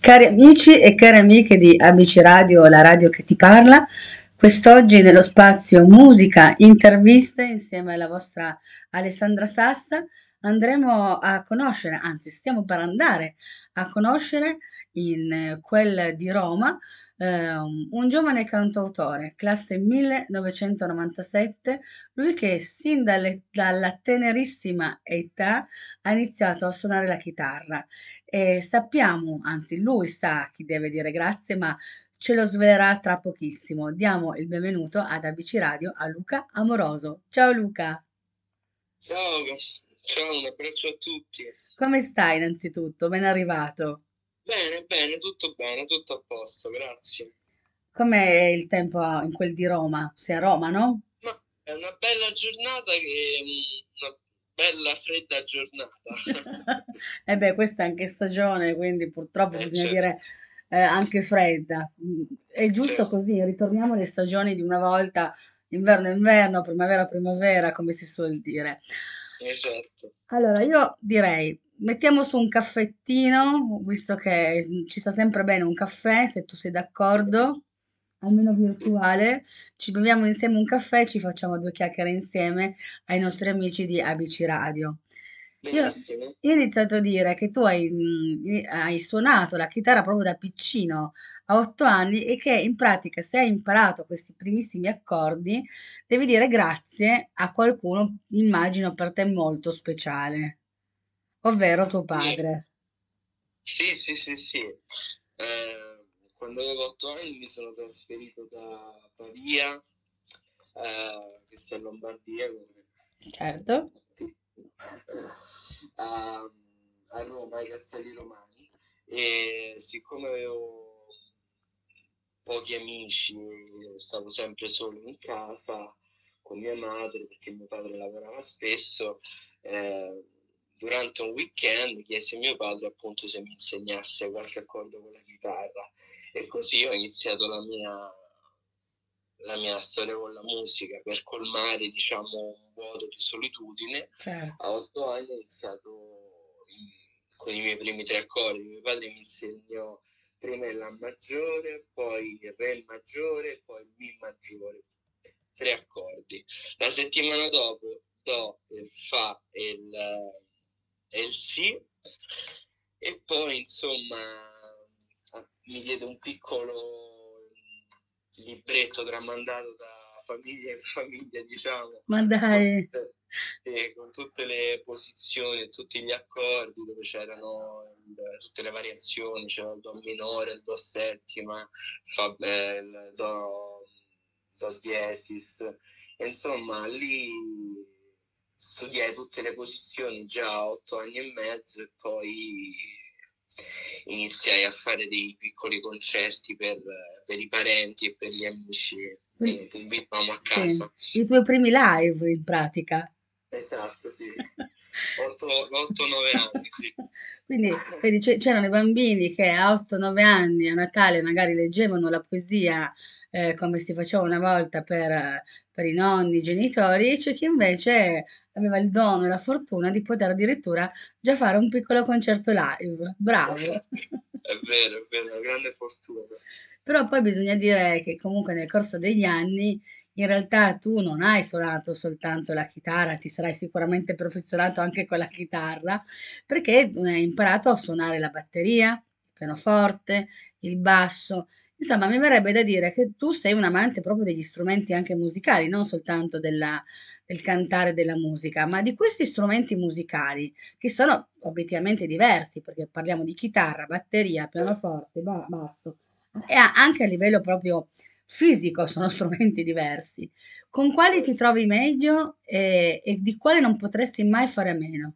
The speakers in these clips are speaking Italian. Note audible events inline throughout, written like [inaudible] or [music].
Cari amici e care amiche di Amici Radio, la radio che ti parla, quest'oggi nello spazio musica, interviste insieme alla vostra Alessandra Sassa andremo a conoscere, anzi stiamo per andare a conoscere in quel di Roma eh, un giovane cantautore, classe 1997, lui che sin dalle, dalla tenerissima età ha iniziato a suonare la chitarra e sappiamo, anzi lui sa chi deve dire grazie, ma ce lo svelerà tra pochissimo. Diamo il benvenuto ad ABC Radio a Luca Amoroso. Ciao Luca. Ciao, ciao, un abbraccio a tutti. Come stai innanzitutto? Ben arrivato. Bene, bene, tutto bene, tutto a posto, grazie. Com'è il tempo in quel di Roma? Sei a Roma, no? Ma è una bella giornata che mm, una bella fredda giornata. [laughs] E beh, questa è anche stagione, quindi purtroppo Eh, bisogna certo, dire eh, anche fredda. Mm, È giusto certo, così, ritorniamo alle stagioni di una volta, inverno-inverno, primavera-primavera, come si suol dire. esatto. Allora, io direi, mettiamo su un caffettino, visto che ci sta sempre bene un caffè, se tu sei d'accordo, almeno virtuale, ci beviamo insieme un caffè e ci facciamo due chiacchiere insieme ai nostri amici di ABC Radio. Io, io ho iniziato a dire che tu hai, mm, hai suonato la chitarra proprio da piccino, a otto anni, e che in pratica se hai imparato questi primissimi accordi, devi dire grazie a qualcuno, immagino per te molto speciale, ovvero tuo Sì, padre. sì, sì, sì, sì. Eh, quando avevo otto anni mi sono trasferito da Pavia, eh, che sta in Lombardia, come Certo, a, a Roma, ai Castelli Romani, e siccome avevo pochi amici, stavo sempre solo in casa con mia madre perché mio padre lavorava spesso. eh, durante un weekend chiesi a mio padre appunto se mi insegnasse qualche accordo con la chitarra e così ho iniziato la mia, la mia storia con la musica per colmare diciamo un vuoto di solitudine. certo. A otto anni ho iniziato in- con i miei primi tre accordi. Mio padre mi insegnò prima il La maggiore, poi il Re maggiore, poi il Mi maggiore. Tre accordi. La settimana dopo Do, il Fa e il, e il Si. E poi insomma mi diede un piccolo libretto tramandato da famiglia in famiglia, diciamo, Ma con dai, tutte, eh, con tutte le posizioni e tutti gli accordi dove c'erano tutte le variazioni, c'era il Do minore, il Do settima, fa, eh, il Do, do diesis, e insomma lì studiai tutte le posizioni già a otto anni e mezzo e poi iniziai a fare dei piccoli concerti per, per i parenti e per gli amici quindi- che, invitavamo a sì, casa. i tuoi primi live in pratica. Esatto, sì. [laughs] 8-9 anni, sì. [laughs] Quindi c'è- c'erano i bambini che a 8-9 anni a Natale magari leggevano la poesia eh, come si faceva una volta per, per i nonni, i genitori, e c'è chi invece aveva il dono e la fortuna di poter addirittura già fare un piccolo concerto live. Bravo! [laughs] È vero, è vero, una grande fortuna. Però poi bisogna dire che comunque nel corso degli anni in realtà tu non hai suonato soltanto la chitarra, ti sarai sicuramente perfezionato anche con la chitarra, perché hai imparato a suonare la batteria, il pianoforte, il basso. Insomma, mi verrebbe da dire che tu sei un amante proprio degli strumenti anche musicali, non soltanto della- del cantare della musica, ma di questi strumenti musicali che sono obiettivamente diversi, perché parliamo di chitarra, batteria, pianoforte, ba- basso e anche a livello proprio fisico sono [laughs] strumenti diversi. Con quali ti trovi meglio e, e di quale non potresti mai fare a meno?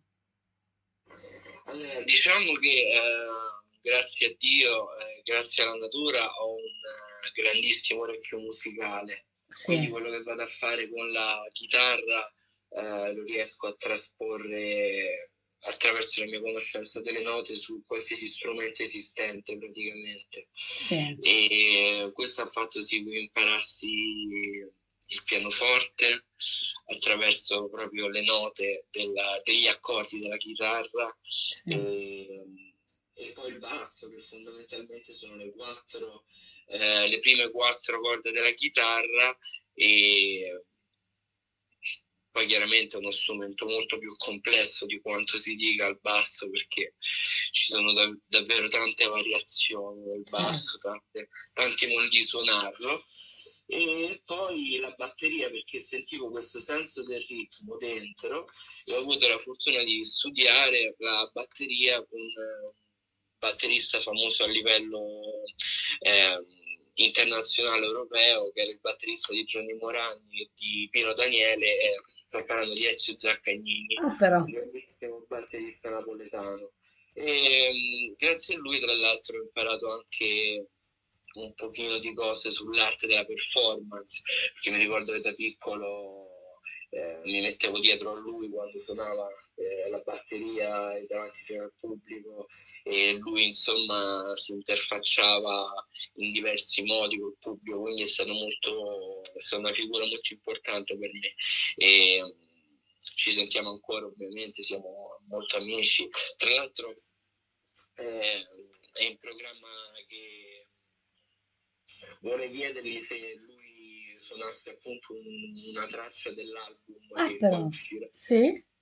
Diciamo che eh, grazie a Dio, eh, grazie alla natura, ho un eh, grandissimo orecchio musicale. Quindi Sì, quello che vado a fare con la chitarra eh, lo riesco a trasporre attraverso la mia conoscenza delle note su qualsiasi strumento esistente praticamente. sì, E questo ha fatto sì che imparassi il pianoforte attraverso proprio le note della- degli accordi della chitarra sì, e, e poi il basso, che fondamentalmente sono le, quattro, eh, le prime quattro corde della chitarra e poi chiaramente è uno strumento molto più complesso di quanto si dica al basso perché ci sono da- davvero tante variazioni del basso, tante, tanti modi di suonarlo. E poi la batteria perché sentivo questo senso del ritmo dentro e ho avuto la fortuna di studiare la batteria con un batterista famoso a livello eh, internazionale europeo che era il batterista di Gianni Moragni e di Pino Daniele sto parlando di Ezio Zaccagnini, ah, però. un grandissimo batterista napoletano. E, mm, grazie a lui, tra l'altro, ho imparato anche un pochino di cose sull'arte della performance, perché mi ricordo che da piccolo eh, mi mettevo dietro a lui quando suonava eh, la batteria davanti al pubblico e lui insomma si interfacciava in diversi modi col pubblico, quindi è stato molto, è stata una figura molto importante per me. E, mm, ci sentiamo ancora ovviamente, siamo molto amici. Tra l'altro eh, è in programma che vorrei chiedergli se lui suonasse appunto un, una traccia dell'album ah, che però. Sì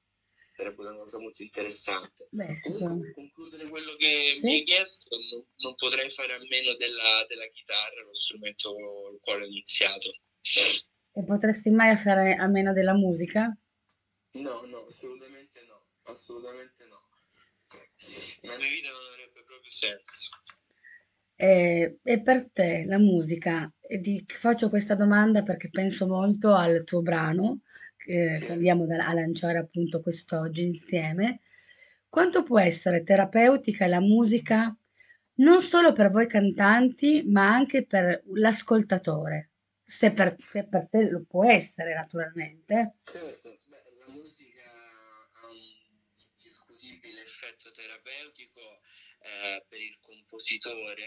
sarebbe una cosa molto interessante. Beh, sì, per concludere quello che sì? mi hai chiesto, non, non, potrei fare a meno della, della chitarra, lo strumento con il quale ho iniziato. E potresti mai fare a meno della musica? No, no, assolutamente no, assolutamente no. La mia vita non avrebbe proprio senso. E, e per te la musica, e ti faccio questa domanda perché penso molto al tuo brano che, che andiamo a lanciare appunto quest'oggi insieme, quanto può essere terapeutica la musica non solo per voi cantanti, ma anche per l'ascoltatore? Se per, se per te lo può essere, naturalmente. Certo, Beh, la musica ha un indiscutibile effetto terapeutico eh, per il compositore,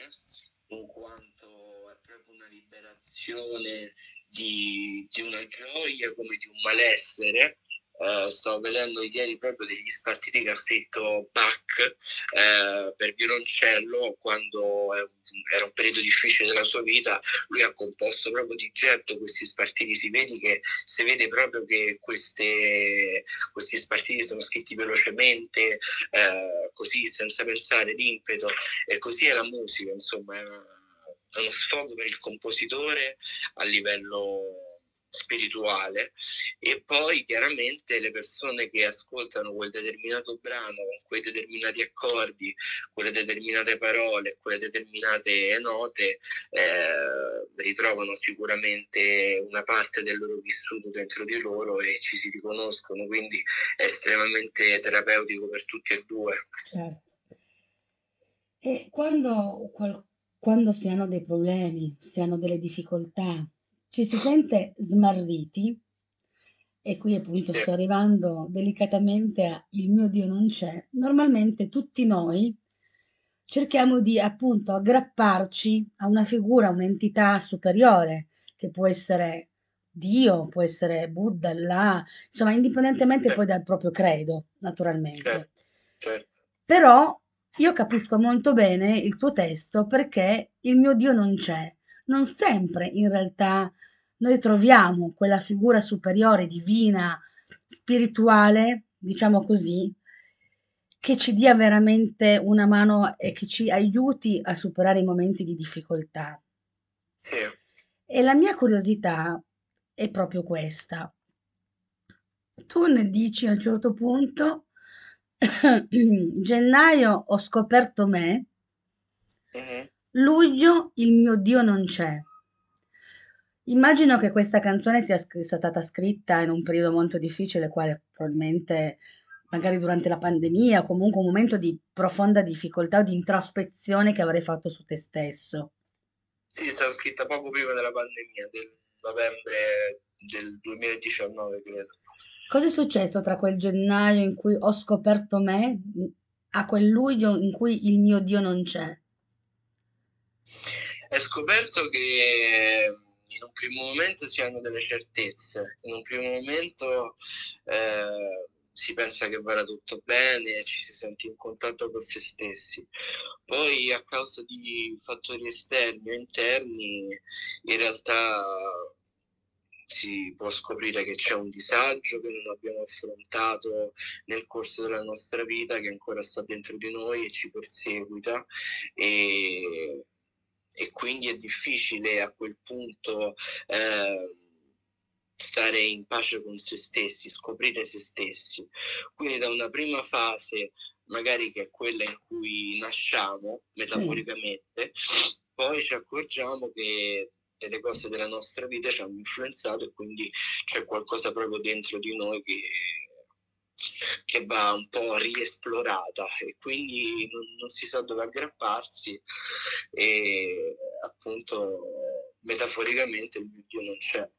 in quanto è proprio una liberazione di, di una gioia come di un malessere. Uh, stavo vedendo ieri proprio degli spartiti che ha scritto Bach uh, per violoncello quando era un periodo difficile della sua vita lui ha composto proprio di getto questi spartiti si vede che si vede proprio che queste, questi spartiti sono scritti velocemente uh, così senza pensare d'impeto e così è la musica insomma è uno sfogo per il compositore a livello spirituale e poi chiaramente le persone che ascoltano quel determinato brano con quei determinati accordi, quelle determinate parole, quelle determinate note eh, ritrovano sicuramente una parte del loro vissuto dentro di loro e ci si riconoscono, quindi è estremamente terapeutico per tutti e due. Certo. E quando quando si hanno dei problemi, si hanno delle difficoltà, ci si sente smarriti, e qui appunto sto arrivando delicatamente a il mio Dio non c'è, normalmente tutti noi cerchiamo di appunto aggrapparci a una figura, un'entità superiore, che può essere Dio, può essere Buddha, Allah, insomma, indipendentemente poi dal proprio credo, naturalmente. Certo, certo. Però io capisco molto bene il tuo testo perché il mio Dio non c'è. Non sempre in realtà noi troviamo quella figura superiore, divina, spirituale, diciamo così, che ci dia veramente una mano e che ci aiuti a superare i momenti di difficoltà. Sì. E la mia curiosità è proprio questa. Tu ne dici a un certo punto [clears throat] gennaio ho scoperto me, mm-hmm. Luglio il mio Dio non c'è. Immagino che questa canzone sia stata scritta in un periodo molto difficile, quale probabilmente magari durante la pandemia, o comunque un momento di profonda difficoltà o di introspezione che avrei fatto su te stesso. Sì, è stata scritta poco prima della pandemia, del novembre del 2019, credo. Cosa è successo tra quel gennaio in cui ho scoperto me a quel luglio in cui il mio Dio non c'è? È scoperto che in un primo momento si hanno delle certezze, in un primo momento eh, si pensa che vada tutto bene, ci si sente in contatto con se stessi. Poi a causa di fattori esterni o interni, in realtà si può scoprire che c'è un disagio che non abbiamo affrontato nel corso della nostra vita, che ancora sta dentro di noi e ci perseguita. E, e quindi è difficile a quel punto eh, stare in pace con se stessi, scoprire se stessi. Quindi da una prima fase, magari che è quella in cui nasciamo, metaforicamente, poi ci accorgiamo che delle cose della nostra vita ci hanno influenzato e quindi c'è qualcosa proprio dentro di noi che, che va un po' riesplorata e quindi non, non si sa dove aggrapparsi e appunto metaforicamente il mio Dio non c'è.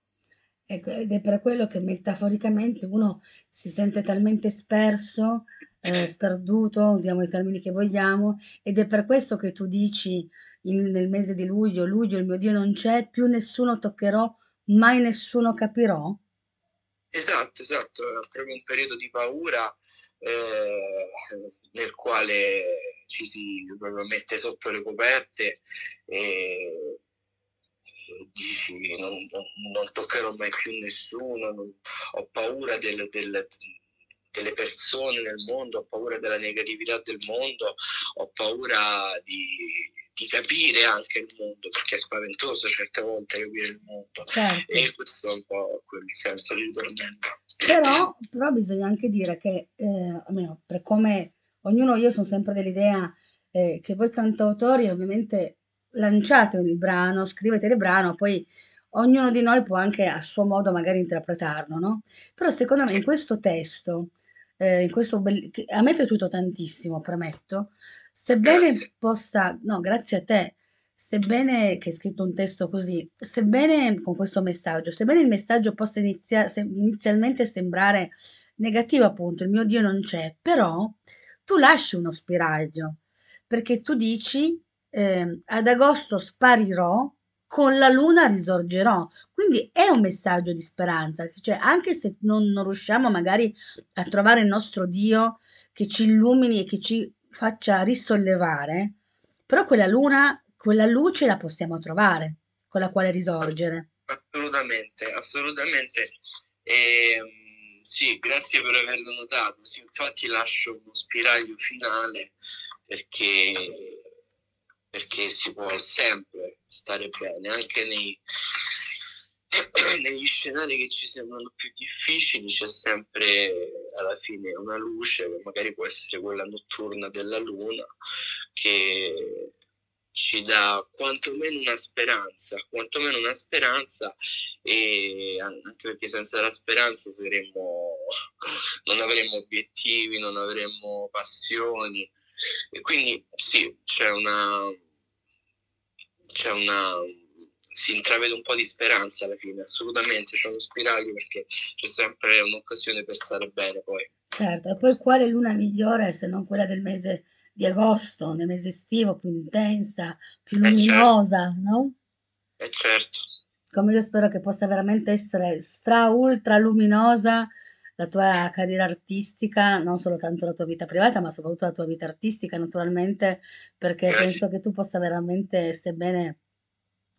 Ecco, ed è per quello che metaforicamente uno si sente talmente sperso, eh, sperduto, usiamo i termini che vogliamo, ed è per questo che tu dici in, nel mese di luglio, luglio il mio Dio non c'è, più nessuno toccherò, mai nessuno capirò? Esatto, esatto, è proprio un periodo di paura eh, nel quale ci si mette sotto le coperte e dici non, non, toccherò mai più nessuno, non, ho paura del, del, delle persone nel mondo, ho paura della negatività del mondo, ho paura di, di capire anche il mondo, perché è spaventoso certe volte capire il mondo. Certo. E questo è un po' quel senso di tormento. Però, però bisogna anche dire che, eh, almeno per come ognuno, io sono sempre dell'idea eh, che voi cantautori ovviamente lanciate il brano, scrivete il brano, poi ognuno di noi può anche a suo modo magari interpretarlo, no? Però secondo me in questo testo, eh, in questo be- a me è piaciuto tantissimo, premetto, sebbene possa, no, grazie a te, sebbene che hai scritto un testo così, sebbene con questo messaggio, sebbene il messaggio possa inizia- se- inizialmente sembrare negativo, appunto, il mio Dio non c'è, però tu lasci uno spiraglio, perché tu dici eh, ad agosto sparirò, con la luna risorgerò. Quindi è un messaggio di speranza, cioè anche se non, non riusciamo magari a trovare il nostro Dio che ci illumini e che ci faccia risollevare, però quella luna, quella luce la possiamo trovare, con la quale risorgere. Assolutamente, assolutamente. E, ehm, sì, grazie per averlo notato. Sì, infatti lascio uno spiraglio finale perché perché si può sempre stare bene, anche nei, [clears throat] negli scenari che ci sembrano più difficili c'è sempre alla fine una luce, che magari può essere quella notturna della luna, che ci dà quantomeno una speranza, quantomeno una speranza e anche perché senza la speranza saremmo, [laughs] non avremmo obiettivi, non avremmo passioni. E quindi sì, c'è una, c'è una si intravede un po' di speranza alla fine, assolutamente, c'è uno spiraglio perché c'è sempre un'occasione per stare bene poi. Certo, e poi quale luna migliore se non quella del mese di agosto, nel mese estivo, più intensa, più luminosa, eh certo. no? Eh certo. Come io spero che possa veramente essere stra ultra luminosa la tua carriera artistica, non solo tanto la tua vita privata, ma soprattutto la tua vita artistica, naturalmente, perché Grazie. penso che tu possa veramente, sebbene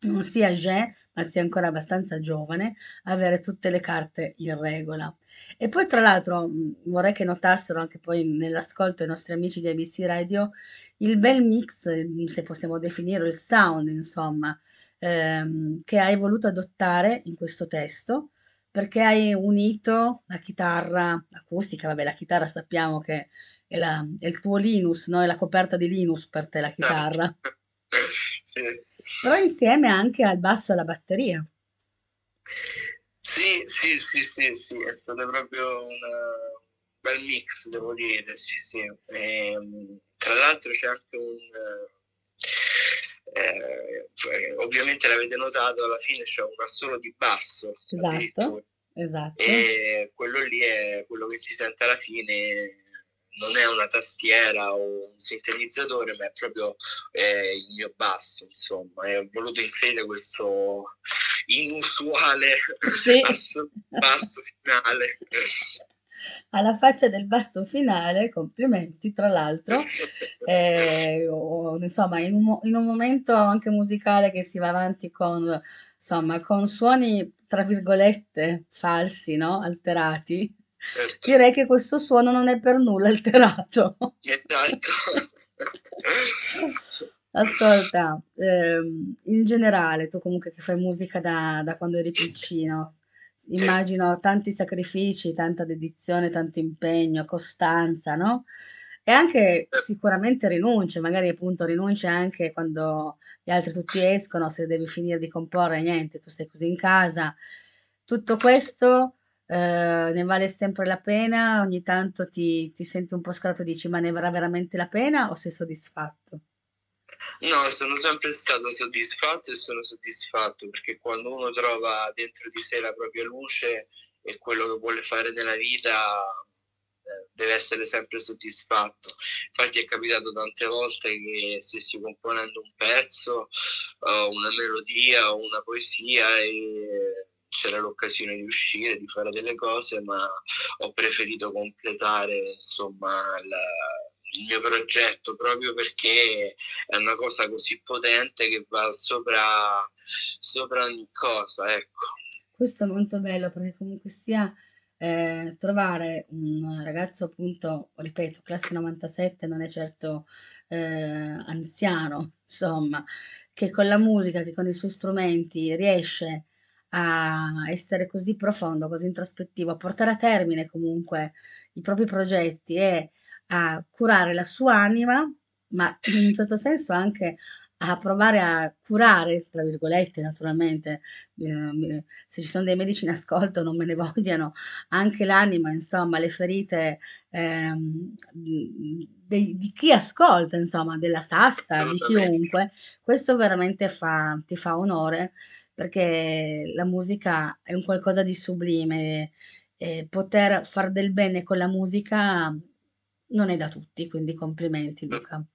non sia Jean, ma sia ancora abbastanza giovane, avere tutte le carte in regola. E poi, tra l'altro, vorrei che notassero anche poi nell'ascolto i nostri amici di ABC Radio il bel mix, se possiamo definirlo, il sound, insomma, ehm, che hai voluto adottare in questo testo perché hai unito la chitarra acustica, vabbè la chitarra sappiamo che è, la, è il tuo Linus, no? è la coperta di Linus per te la chitarra, [laughs] sì. Però insieme anche al basso e alla batteria. Sì, sì, sì, sì, sì, è stato proprio un bel mix, devo dire, sì, sì. E, ehm, tra l'altro c'è anche un... Eh, cioè, ovviamente l'avete notato, alla fine c'è un assolo di basso. Esatto, esatto. E quello lì è quello che si sente alla fine, non è una tastiera o un sintetizzatore, ma è proprio eh, il mio basso, insomma. E ho voluto inserire questo inusuale sì. [laughs] basso, basso finale. alla faccia del basso finale, complimenti tra l'altro, [laughs] eh, o, insomma in un, in un, momento anche musicale che si va avanti con, insomma, con suoni tra virgolette falsi, no? alterati, certo. direi che questo suono non è per nulla alterato. Esatto. [laughs] Ascolta, ehm, in generale, tu comunque che fai musica da, da quando eri piccino, immagino tanti sacrifici, tanta dedizione, tanto impegno, costanza, no? E anche sicuramente rinunce, magari appunto rinunce anche quando gli altri tutti escono, se devi finire di comporre, niente, tu stai così in casa. Tutto questo eh, ne vale sempre la pena? Ogni tanto ti, ti senti un po' scalato e dici ma ne varrà veramente la pena o sei soddisfatto? No, sono sempre stato soddisfatto e sono soddisfatto perché quando uno trova dentro di sé la propria luce e quello che vuole fare nella vita eh, deve essere sempre soddisfatto. Infatti è capitato tante volte che stessi componendo un pezzo, uh, una melodia o una poesia e c'era l'occasione di uscire, di fare delle cose, ma ho preferito completare insomma la, il mio progetto proprio perché è una cosa così potente che va sopra, sopra ogni cosa, ecco. Questo è molto bello perché comunque sia eh, trovare un ragazzo appunto, ripeto, classe 97 non è certo eh, anziano, insomma, che con la musica, che con i suoi strumenti riesce a essere così profondo, così introspettivo, a portare a termine comunque i propri progetti e a curare la sua anima, ma [clears throat] in un certo senso anche a provare a curare, tra virgolette, naturalmente, eh, se ci sono dei medici in ascolto non me ne [laughs] vogliano, anche l'anima, insomma, le ferite eh, di, di, chi ascolta, insomma, della sassa, di chiunque, questo veramente fa, ti fa onore perché la musica è un qualcosa di sublime e poter far del bene con la musica non è da tutti, quindi complimenti Luca.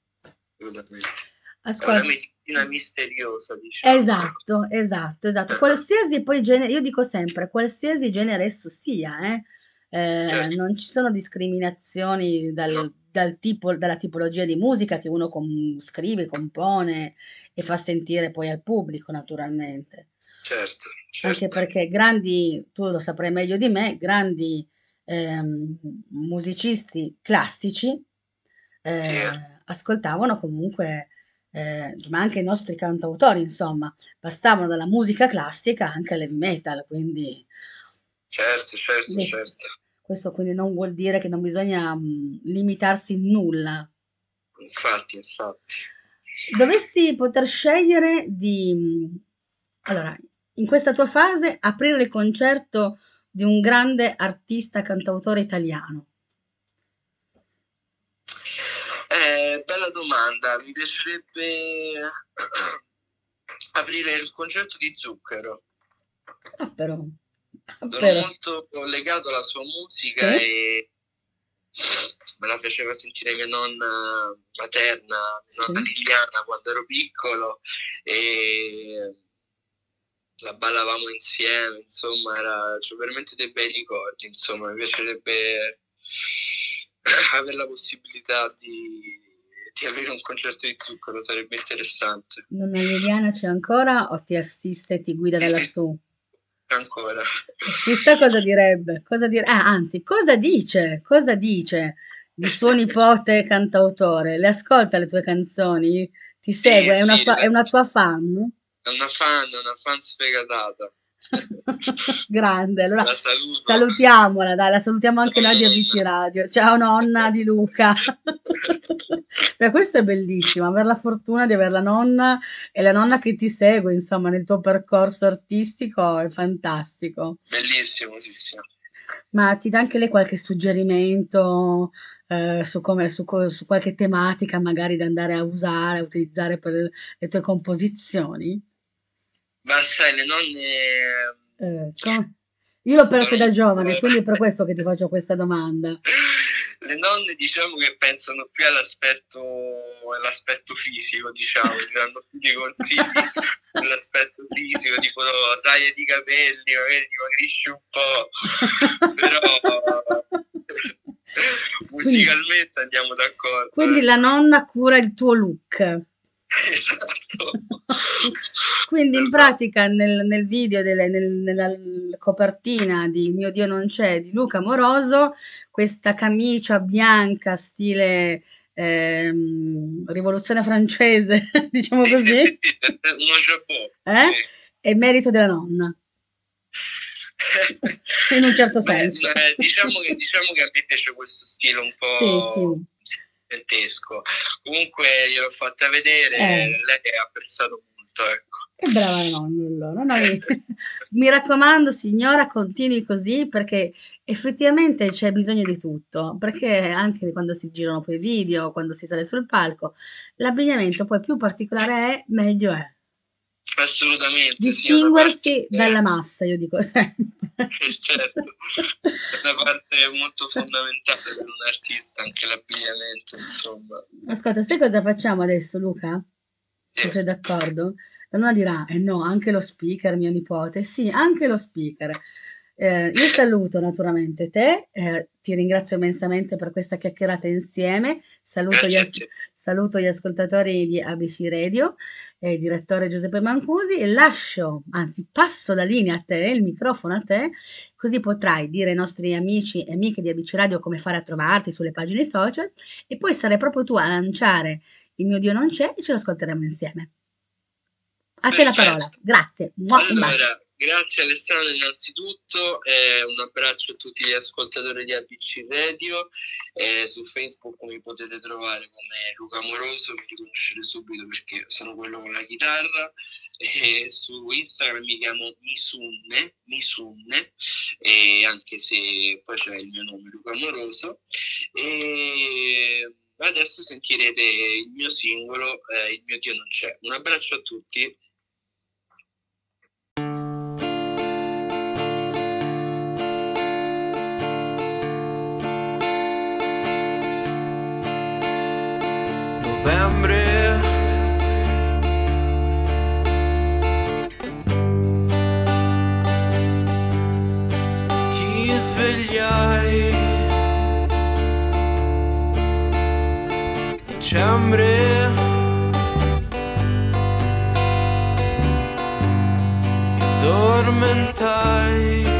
Ascolta. È una medicina misteriosa, diciamo. Esatto, esatto, esatto. [laughs] Qualsiasi poi genere, io dico sempre, qualsiasi genere esso sia, eh, eh, certo. non ci sono discriminazioni dal, dal tipo, dalla tipologia di musica che uno com- scrive, compone e fa sentire poi al pubblico, naturalmente. Certo, certo. Anche perché grandi, tu lo saprai meglio di me, grandi ehm, musicisti classici eh, sì. ascoltavano comunque, eh, ma anche i nostri cantautori, insomma, passavano dalla musica classica anche all'heavy metal, quindi... Certo, certo, questo, certo. Questo quindi non vuol dire che non bisogna mh, mm, limitarsi in nulla. Infatti, infatti. Dovessi poter scegliere di... Mm, allora, in questa tua fase, aprire il concerto di un grande artista cantautore italiano? Eh, bella domanda, mi piacerebbe [coughs] aprire il concerto di Zucchero. Ah, però. Ah, Sono molto legato alla sua musica sì? e me la faceva sentire mia nonna materna, mia nonna sì. Liliana quando ero piccolo e la ballavamo insieme, insomma, era cioè, veramente dei bei ricordi, insomma, mi piacerebbe [clears throat] avere la possibilità di, di avere un concerto di zucchero, sarebbe interessante. Nonna Liliana c'è ancora o ti assiste e ti guida da lassù? Ancora. Chissà cosa direbbe, cosa dire... ah, anzi, cosa dice, cosa dice di suo [laughs] nipote cantautore? Le ascolta le tue canzoni? Ti segue? Sì, è, una fa- è una tua fan? È una fan, una fan sfegatata. [laughs] Grande, allora la salutiamola, dai, la salutiamo anche noi di Amici Radio. Ciao nonna di Luca. [laughs] Beh, questo è bellissimo, avere la fortuna di avere la nonna e la nonna che ti segue, insomma, nel tuo percorso artistico è fantastico. Bellissimo, sì, sì. Ma ti dà anche lei qualche suggerimento eh, su, come, su, su qualche tematica magari da andare a usare, a utilizzare per le tue composizioni? Ma sai, le nonne... Come? Io l'ho perso da giovane, quindi è per questo che ti faccio questa domanda. Le nonne diciamo che pensano più all'aspetto, all'aspetto fisico, diciamo, ti danno più dei consigli [laughs] all'aspetto fisico, tipo taglia di capelli, magari dimagrisci un po', però Musicalmente andiamo d'accordo. Quindi eh. la nonna cura il tuo look. Esatto. [laughs] Quindi in pratica nel, nel video, delle- nel- nella copertina di Mio Dio non c'è di Luca Moroso, questa camicia bianca stile ehm, rivoluzione francese, [laughs] diciamo Sì, così, sì, sì, sì, eh? sì. è merito della nonna, [laughs] in un certo Beh, senso. eh, diciamo, che, diciamo che a me piace questo stile un Sì, po' sì. Studentesco. Comunque gliel'ho fatta vedere, Eh. lei ha apprezzato molto, ecco. Che brava nonna allora. Noi- mi raccomando signora continui così perché effettivamente c'è bisogno di tutto, perché anche quando si girano poi i video, quando si sale sul palco, l'abbignamento poi più particolare è, meglio è. Assolutamente. Distinguersi sì, dalla massa, io dico [laughs] sempre. [laughs] Certo, è una parte molto fondamentale per un artista, anche l'abbigliamento, insomma. Ascolta, sai cosa facciamo adesso Luca? Se Sì. sei d'accordo? La nonna dirà, eh no, anche lo speaker, mio nipote. Sì, anche lo speaker. Eh, io saluto naturalmente te, eh, ti ringrazio immensamente per questa chiacchierata insieme, saluto gli, as- saluto gli ascoltatori di ABC Radio e il direttore Giuseppe Mancusi e lascio, anzi passo la linea a te, il microfono a te, così potrai dire ai nostri amici e amiche di ABC Radio come fare a trovarti sulle pagine social e poi sarai proprio tu a lanciare Il mio Dio non c'è e ce lo ascolteremo insieme. A te la parola, grazie. Mua. Allora, grazie Alessandro innanzitutto, e un abbraccio a tutti gli ascoltatori di ABC Radio, Eh, su Facebook mi potete trovare come Luca Moroso, mi riconoscete subito perché sono quello con la chitarra, e su Instagram mi chiamo Misunne, Misunne, anche se poi c'è il mio nome Luca Moroso, adesso sentirete il mio singolo, eh, Il mio Dio non c'è. Un abbraccio a tutti. Novembre ti svegliai. Dicembre ti addormentai